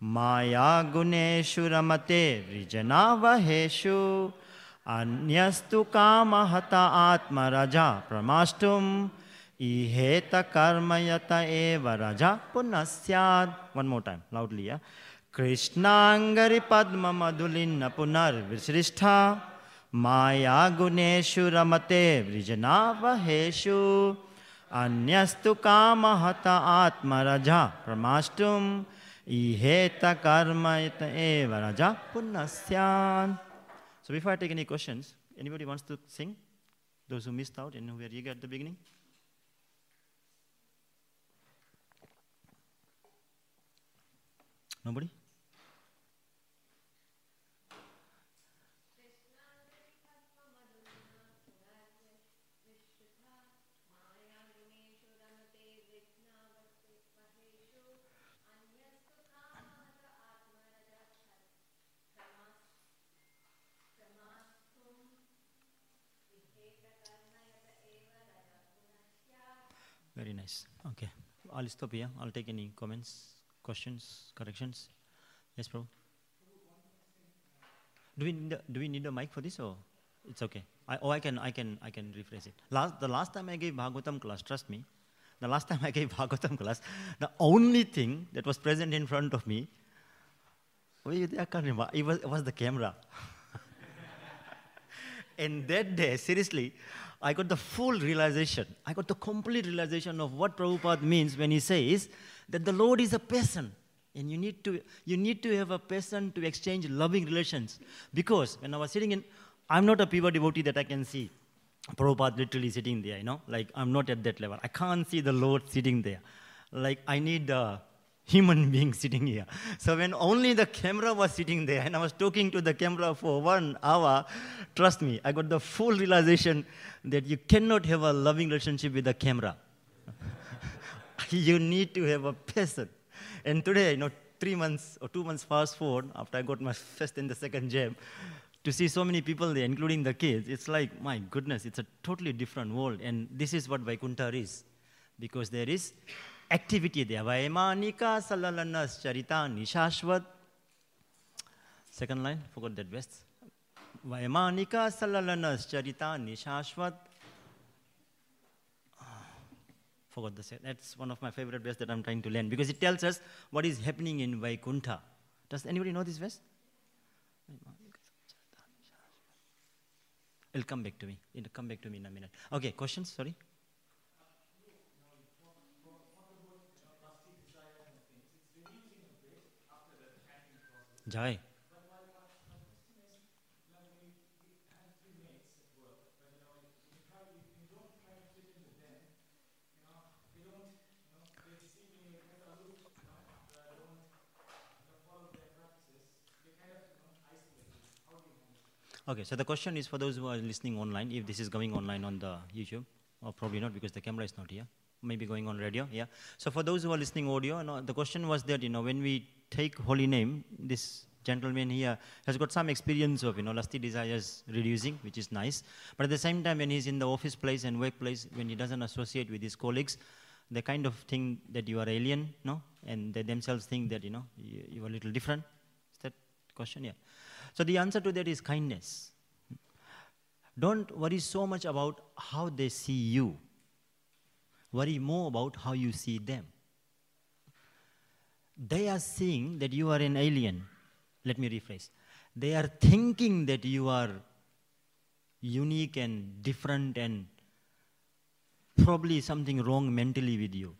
maya guneshu ramate vrijanavaheshu anyastu kamahata atma raja pramastum iheta karmayata eva raja punasyad. One more time, loudly. Yeah? कृष्णांगरी पद्म मधुलिन्न पुनर्विसृष्टा माया गुणेशु रमते kamahata atma raja pramastum iheta karma ita eva raja punnasyan. So before I take any questions, anybody wants to sing? Those who missed out and who were eager at the beginning? Nobody? Very nice. Okay. I'll stop here. I'll take any comments, questions, corrections. Yes, bro. Do we need a, do we need a mic for this or it's okay? I, oh, I can I can I can rephrase it. Last the last time I gave Bhagavatam class, trust me, the last time I gave Bhagavatam class, the only thing that was present in front of me, I can't remember. It was, it was the camera. and that day, seriously, I got the full realization. I got the complete realization of what Prabhupada means when he says that the Lord is a person. And you need to, you need to have a person to exchange loving relations. Because when I was sitting in, I'm not a pure devotee that I can see. Prabhupada literally sitting there, you know, like I'm not at that level. I can't see the Lord sitting there. Like I need uh, human being sitting here. So when only the camera was sitting there and I was talking to the camera for one hour, trust me, I got the full realization that you cannot have a loving relationship with the camera. you need to have a person. And today, you know, three months or two months fast forward after I got my first and the second jab, to see so many people there, including the kids, it's like, my goodness, it's a totally different world. And this is what Vaikuntha is. Because there is activity there. Vaimanika salalanas charita nishashvat. Second line, forgot that best. Vaimanika salalanas charita nishashvat. Forgot the set. That's one of my favorite verses that I'm trying to learn because it tells us what is happening in Vaikuntha. Does anybody know this verse? It'll come back to me. It'll come back to me in a minute. Okay, questions? Sorry. Jai. Okay, so the question is for those who are listening online, if this is going online on the YouTube, or probably not because the camera is not here, maybe going on radio, yeah. So for those who are listening audio, the question was that, you know, when we take holy name, this gentleman here has got some experience of, you know, lusty desires reducing, which is nice. But at the same time, when he's in the office place and workplace, when he doesn't associate with his colleagues, the kind of thing that you are alien, no? And they themselves think that, you know, you, you are a little different. Is that question? Yeah. So the answer to that is kindness. Don't worry so much about how they see you. Worry more about how you see them. They are seeing that you are an alien. Let me rephrase. They are thinking that you are unique and different and probably something wrong mentally with you.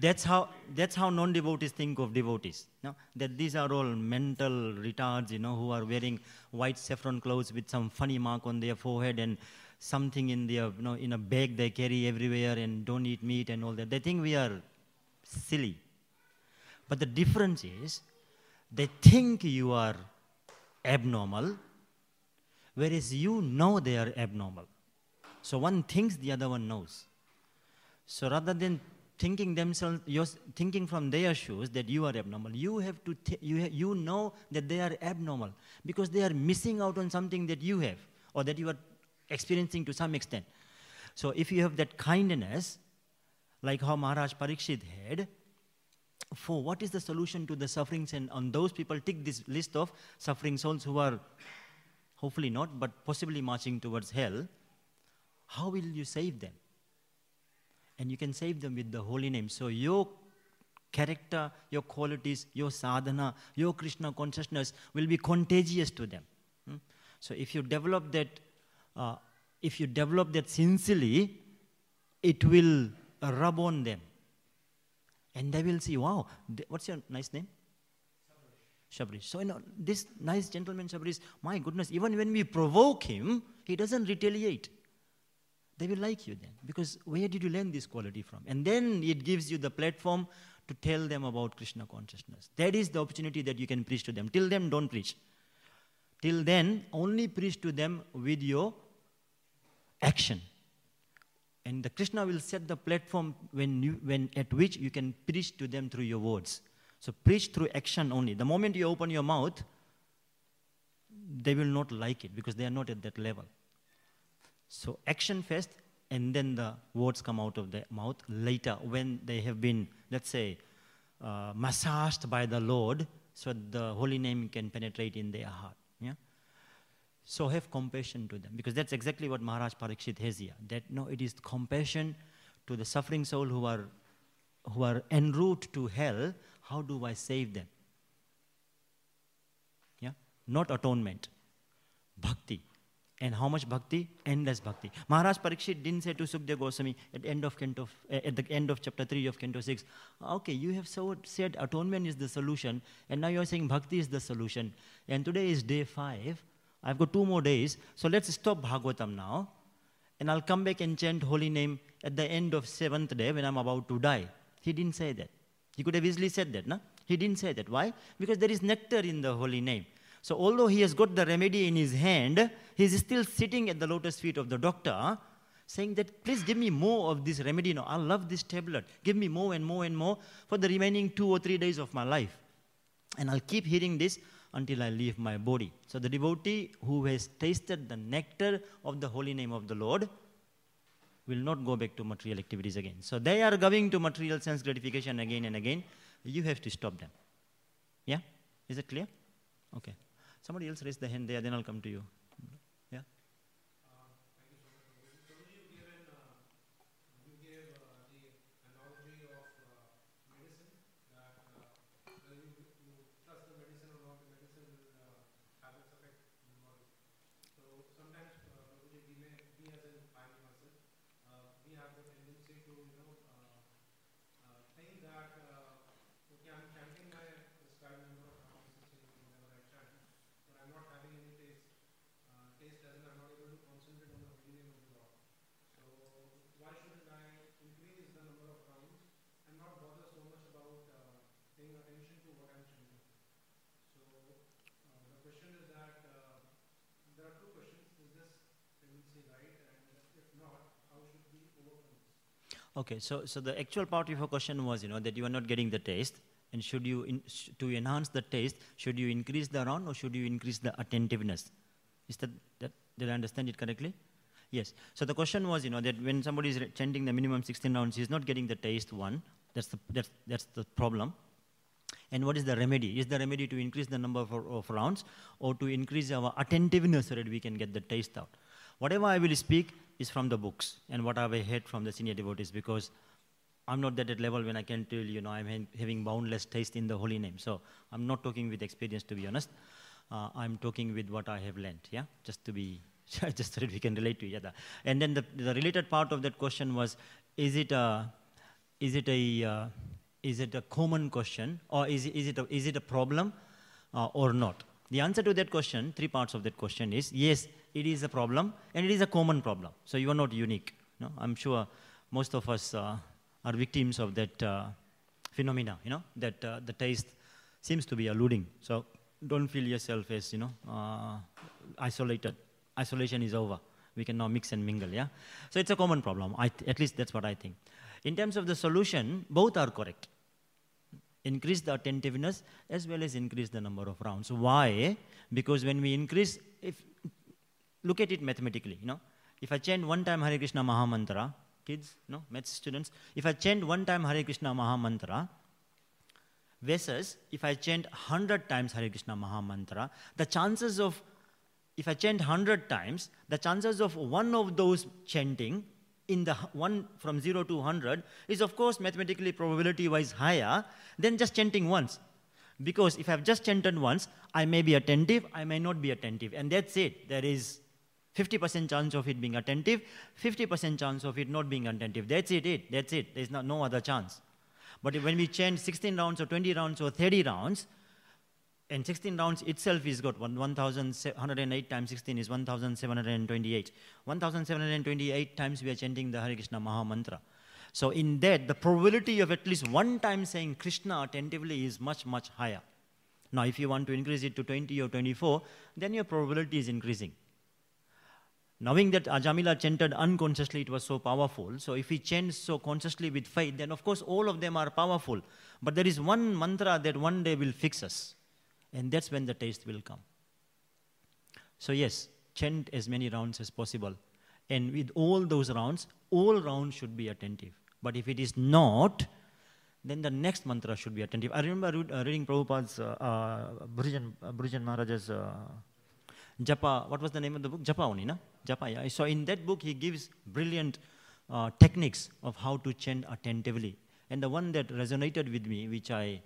That's how, that's how non-devotees think of devotees. No? That these are all mental retards, you know, who are wearing white saffron clothes with some funny mark on their forehead and something in their, you know, in a bag they carry everywhere and don't eat meat and all that. They think we are silly. But the difference is, they think you are abnormal, whereas you know they are abnormal. So one thinks, the other one knows. So rather than thinking themselves, you're thinking from their shoes that you are abnormal. You have to, you, ha you know that they are abnormal because they are missing out on something that you have or that you are experiencing to some extent. So if you have that kindness, like how Maharaj Parikshit had, for what is the solution to the sufferings and on those people tick this list of suffering souls who are hopefully not, but possibly marching towards hell, how will you save them? and you can save them with the holy name. So your character, your qualities, your sadhana, your Krishna consciousness will be contagious to them. Hmm? So if you develop that, uh, if you develop that sincerely, it will rub on them. And they will see, wow, what's your nice name? Shabrish. So, you know, this nice gentleman, Shabrish, my goodness, even when we provoke him, he doesn't retaliate. They will like you then. Because where did you learn this quality from? And then it gives you the platform to tell them about Krishna consciousness. That is the opportunity that you can preach to them. Till then, don't preach. Till then, only preach to them with your action. And the Krishna will set the platform when you, when, at which you can preach to them through your words. So preach through action only. The moment you open your mouth, they will not like it because they are not at that level. So action first, and then the words come out of the mouth later when they have been, let's say, uh, massaged by the Lord, so the holy name can penetrate in their heart. So have compassion to them because that's exactly what Maharaj Parikshit has here. That no, it is compassion to the suffering soul who are who are en route to hell. How do I save them? Yeah, not atonement, bhakti. And how much bhakti? Endless bhakti. Maharaj Parikshit didn't say to Sukdev Goswami at the end of Canto, eh, at the end of chapter 3 of Canto 6, okay, you have so said atonement is the solution, and now you're saying bhakti is the solution. And today is day 5. I've got two more days, so let's stop Bhagavatam now, and I'll come back and chant holy name at the end of seventh day when I'm about to die. He didn't say that. He could have easily said that, no? He didn't say that. Why? Because there is nectar in the holy name. So, although he has got the remedy in his hand, he is still sitting at the lotus feet of the doctor, saying that, please give me more of this remedy. No, I love this tablet. Give me more and more and more for the remaining two or three days of my life. And I'll keep hearing this until I leave my body. So, the devotee who has tasted the nectar of the holy name of the Lord will not go back to material activities again. So, they are going to material sense gratification again and again. You have to stop them. Yeah? Is it clear? Okay. Somebody else raise the hand there, then I'll come to you. Yeah? Okay, so, so the actual part of your question was, you know, that you are not getting the taste, and should you, in, sh- to enhance the taste, should you increase the round or should you increase the attentiveness? Is that, that did I understand it correctly? Yes. So the question was, you know, that when somebody is chanting the minimum 16 rounds, he's not getting the taste one. That's the, that's, that's the problem. And what is the remedy? Is the remedy to increase the number of, of rounds or to increase our attentiveness so that we can get the taste out? Whatever I will speak is from the books and what I've heard from the senior devotees because I'm not that at level when I can tell you know I'm having boundless taste in the holy name. So I'm not talking with experience to be honest. Uh, I'm talking with what I have learned. Yeah, just to be just so that we can relate to each other. And then the, the related part of that question was, is it a is it a uh, is it a common question or is is it a, is it a problem uh, or not? The answer to that question, three parts of that question is yes, it is a problem and it is a common problem. So you are not unique. No? I'm sure most of us uh, are victims of that uh, phenomena, you know, that uh, the taste seems to be eluding. So don't feel yourself as, you know, uh, isolated. Isolation is over. We can now mix and mingle, yeah? So it's a common problem. At least that's what I think. In terms of the solution, both are correct increase the attentiveness as well as increase the number of rounds. Why? Because when we increase, if look at it mathematically, you know, if I chant one time Hare Krishna Maha Mantra, kids, no, maths students, if I chant one time Hare Krishna Maha Mantra, versus if I chant 100 times Hare Krishna Maha Mantra, the chances of, if I chant 100 times, the chances of one of those chanting in the one from 0 to 100 is of course mathematically probability wise higher than just chanting once. Because if i've just chanted once i may be attentive i may not be attentive. And that's it. There is 50% chance of it being attentive, 50% chance of it not being attentive. That's it, it. That's it. There's no other chance. But when we chant 16 rounds or 20 rounds or 30 rounds, and 16 rounds itself is got 1,108 times 16 is 1,728. 1,728 times we are chanting the Hare Krishna Maha Mantra. So in that, the probability of at least one time saying Krishna attentively is much, much higher. Now, if you want to increase it to 20 or 24, then your probability is increasing. Knowing that Ajamila chanted unconsciously, it was so powerful. So if he chants so consciously with faith, then of course all of them are powerful. But there is one mantra that one day will fix us. And that's when the taste will come. So yes, chant as many rounds as possible. And with all those rounds, all rounds should be attentive. But if it is not, then the next mantra should be attentive. I remember uh, reading Prabhupada's, uh, uh, Bhujan, uh, Bhujan Maharaj's uh, Japa, what was the name of the book? Japa only? Japa, yeah. So in that book, he gives brilliant uh, techniques of how to chant attentively. And the one that resonated with me, which I,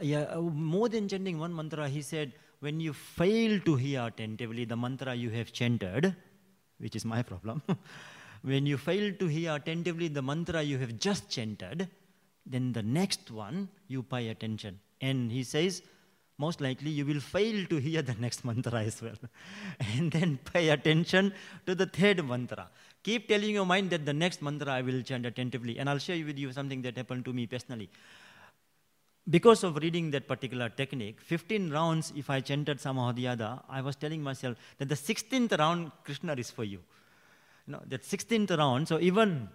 yeah, uh, more than chanting one mantra, he said, when you fail to hear attentively the mantra you have chanted, which is my problem, when you fail to hear attentively the mantra you have just chanted, then the next one you pay attention. And he says, most likely you will fail to hear the next mantra as well. and then pay attention to the third mantra. Keep telling your mind that the next mantra I will chant attentively. And I'll share with you something that happened to me personally. Because of reading that particular technique, 15 rounds, if I chanted somehow or the other, I was telling myself that the 16th round, Krishna is for you. you know, that 16th round, so even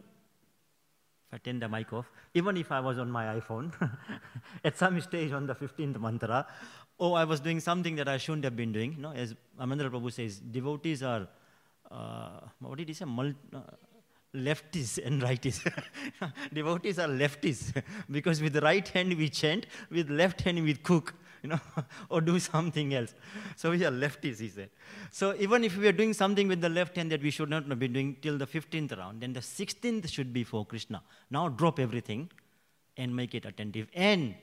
I the mic off, even if I was on my iPhone at some stage on the 15th mantra, or I was doing something that I shouldn't have been doing, you know, as Amandra Prabhu says, devotees are, uh, what did he say, Mul- uh, lefties and righties. devotees are lefties because with the right hand we chant, with left hand we cook you know, or do something else. So we are lefties, he said. So even if we are doing something with the left hand that we should not be doing till the 15th round, then the 16th should be for Krishna. Now drop everything and make it attentive. And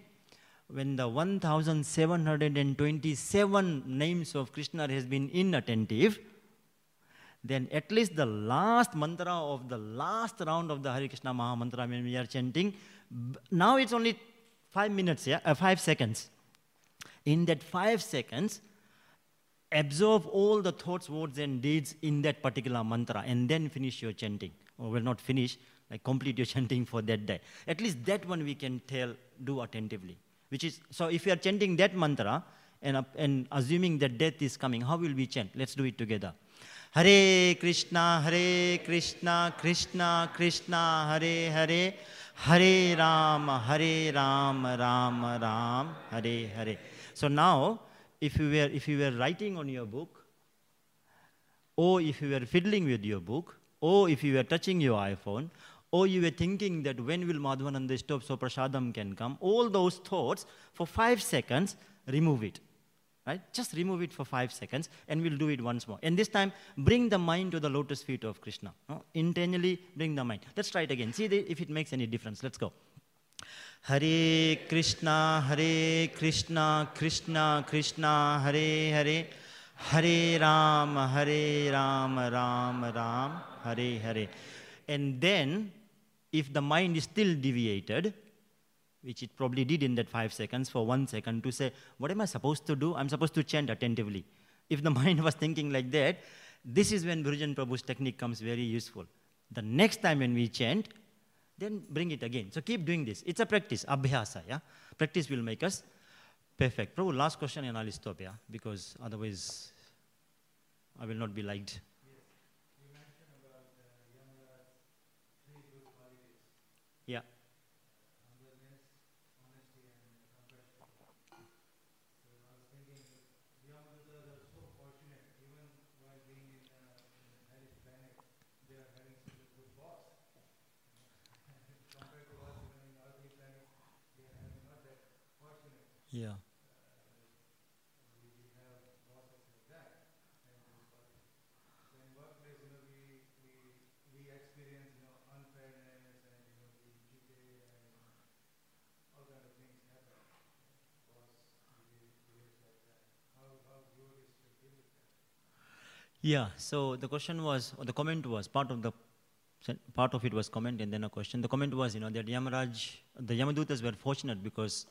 when the 1727 names of Krishna has been inattentive, then at least the last mantra of the last round of the Hare Krishna Maha Mantra when we are chanting, now it's only five minutes, yeah, uh, five seconds. In that five seconds, absorb all the thoughts, words, and deeds in that particular mantra and then finish your chanting. Or will not finish, like complete your chanting for that day. At least that one we can tell, do attentively. Which is, so if you are chanting that mantra and, and assuming that death is coming, how will we chant? Let's do it together. Hare Krishna, Hare Krishna, Krishna Krishna, Hare Hare, Hare Ram, Hare Rama, Rama Ram, Hare Hare. So now, if you were, if you were writing on your book, or if you were fiddling with your book, or if you were touching your iPhone, or you were thinking that when will Madhvananda stop so prasadam can come, all those thoughts, for five seconds, remove it. Right? Just remove it for five seconds and we'll do it once more. And this time, bring the mind to the lotus feet of Krishna. No? Intentionally bring the mind. Let's try it again. See if it makes any difference. Let's go. Hare Krishna, Hare Krishna, Krishna Krishna, Hare Hare, Hare Ram, Hare Ram, Ram Ram, Hare Hare. And then, if the mind is still deviated, which it probably did in that five seconds for one second, to say, What am I supposed to do? I'm supposed to chant attentively. If the mind was thinking like that, this is when Bhujan Prabhu's technique comes very useful. The next time when we chant, then bring it again. So keep doing this. It's a practice, abhyasa, yeah? Practice will make us perfect. Prabhu, last question and I'll stop, yeah? Because otherwise I will not be liked. Yeah. Yeah. Yeah, so the question was, or the comment was, part of the part of it was comment and then a question. The comment was, you know, that Yamaraj, the Yamadutas were fortunate because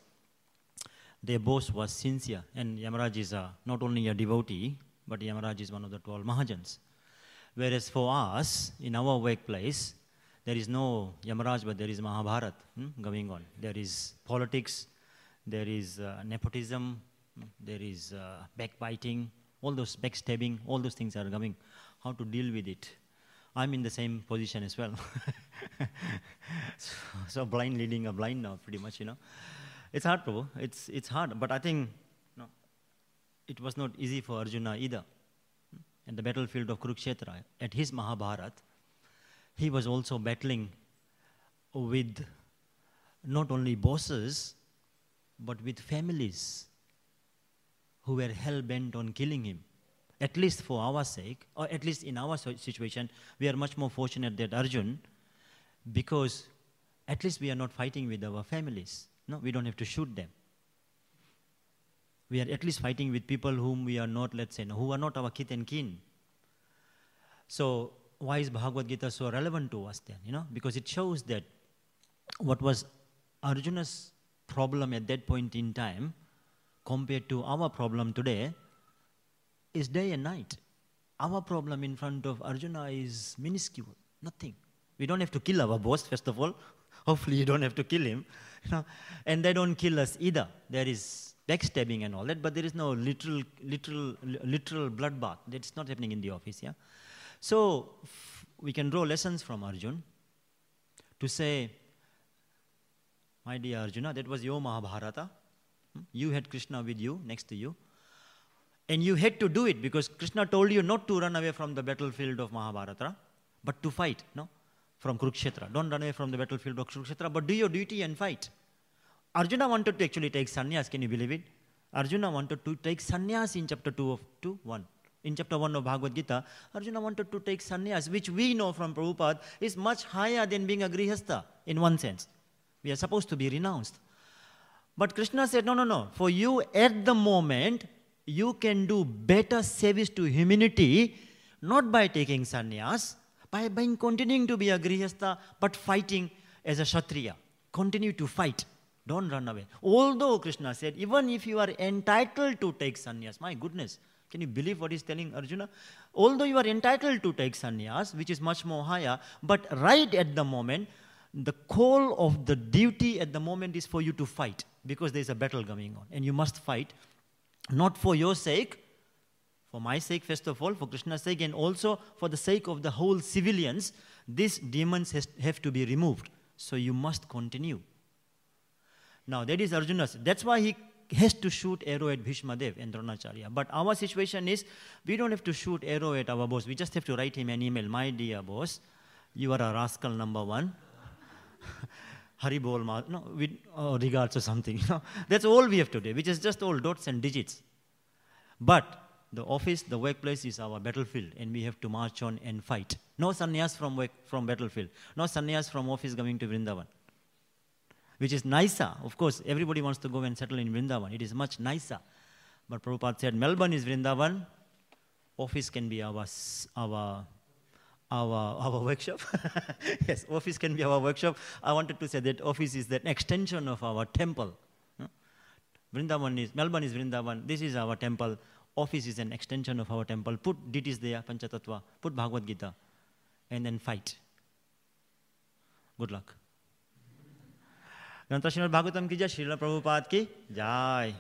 their boss was sincere. And Yamaraj is a, not only a devotee, but Yamaraj is one of the 12 Mahajans. Whereas for us, in our workplace, there is no Yamaraj, but there is Mahabharat hmm, going on. There is politics, there is uh, nepotism, hmm, there is uh, backbiting, all those backstabbing, all those things are coming. How to deal with it? I'm in the same position as well. so, so, blind leading a blind now, pretty much, you know. It's hard, Prabhu. It's, it's hard. But I think no, it was not easy for Arjuna either. In the battlefield of Kurukshetra, at his Mahabharat, he was also battling with not only bosses, but with families who were hell bent on killing him. At least for our sake, or at least in our situation, we are much more fortunate than Arjun, because at least we are not fighting with our families. No, we don't have to shoot them. We are at least fighting with people whom we are not, let's say, who are not our kith and kin. So why is Bhagavad Gita so relevant to us then? You know, because it shows that what was Arjuna's problem at that point in time compared to our problem today is day and night. Our problem in front of Arjuna is minuscule, nothing. We don't have to kill our boss, first of all. Hopefully, you don't have to kill him. Know? And they don't kill us either. There is backstabbing and all that, but there is no literal, literal, literal bloodbath. That's not happening in the office, yeah? So, we can draw lessons from Arjun to say, my dear Arjuna, that was your Mahabharata. Hmm? You had Krishna with you, next to you. And you had to do it because Krishna told you not to run away from the battlefield of Mahabharata, but to fight, no? From Kurukshetra. Don't run away from the battlefield of Kurukshetra, but do your duty and fight. Arjuna wanted to actually take sannyas, can you believe it? Arjuna wanted to take sannyas in chapter 2 of 2, 1. In chapter 1 of Bhagavad Gita, Arjuna wanted to take sannyas, which we know from Prabhupada is much higher than being a grihastha in one sense. We are supposed to be renounced. But Krishna said, no, no, no. For you at the moment, you can do better service to humanity not by taking sannyas, by, by continuing to be a grihastha, but fighting as a kshatriya. Continue to fight. Don't run away. Although Krishna said, even if you are entitled to take sannyas, my goodness, can you believe what he's telling Arjuna? Although you are entitled to take sannyas, which is much more higher, but right at the moment, the call of the duty at the moment is for you to fight because there's a battle going on and you must fight not for your sake for my sake first of all for krishna's sake and also for the sake of the whole civilians these demons has, have to be removed so you must continue now that is arjuna's that's why he has to shoot arrow at Bhishma Dev and Dronacharya. But our situation is, we don't have to shoot arrow at our boss. We just have to write him an email. My dear boss, you are a rascal number one. Hari Haribol, no, with uh, regards or something. You know? That's all we have to do, which is just all dots and digits. But the office, the workplace is our battlefield, and we have to march on and fight. No sannyas from, work, from battlefield. No sannyas from office coming to Vrindavan. Which is nicer. Of course, everybody wants to go and settle in Vrindavan. It is much nicer. But Prabhupada said, Melbourne is Vrindavan. Office can be our, our our, our workshop. yes, office can be our workshop. I wanted to say that office is an extension of our temple. Vrindavan is, Melbourne is Vrindavan. This is our temple. Office is an extension of our temple. Put deities there, Panchatattva. Put Bhagavad Gita. And then fight. Good luck. ग्रंथ श्रीमद भागवतम की जय श्रील प्रभुपाद की जय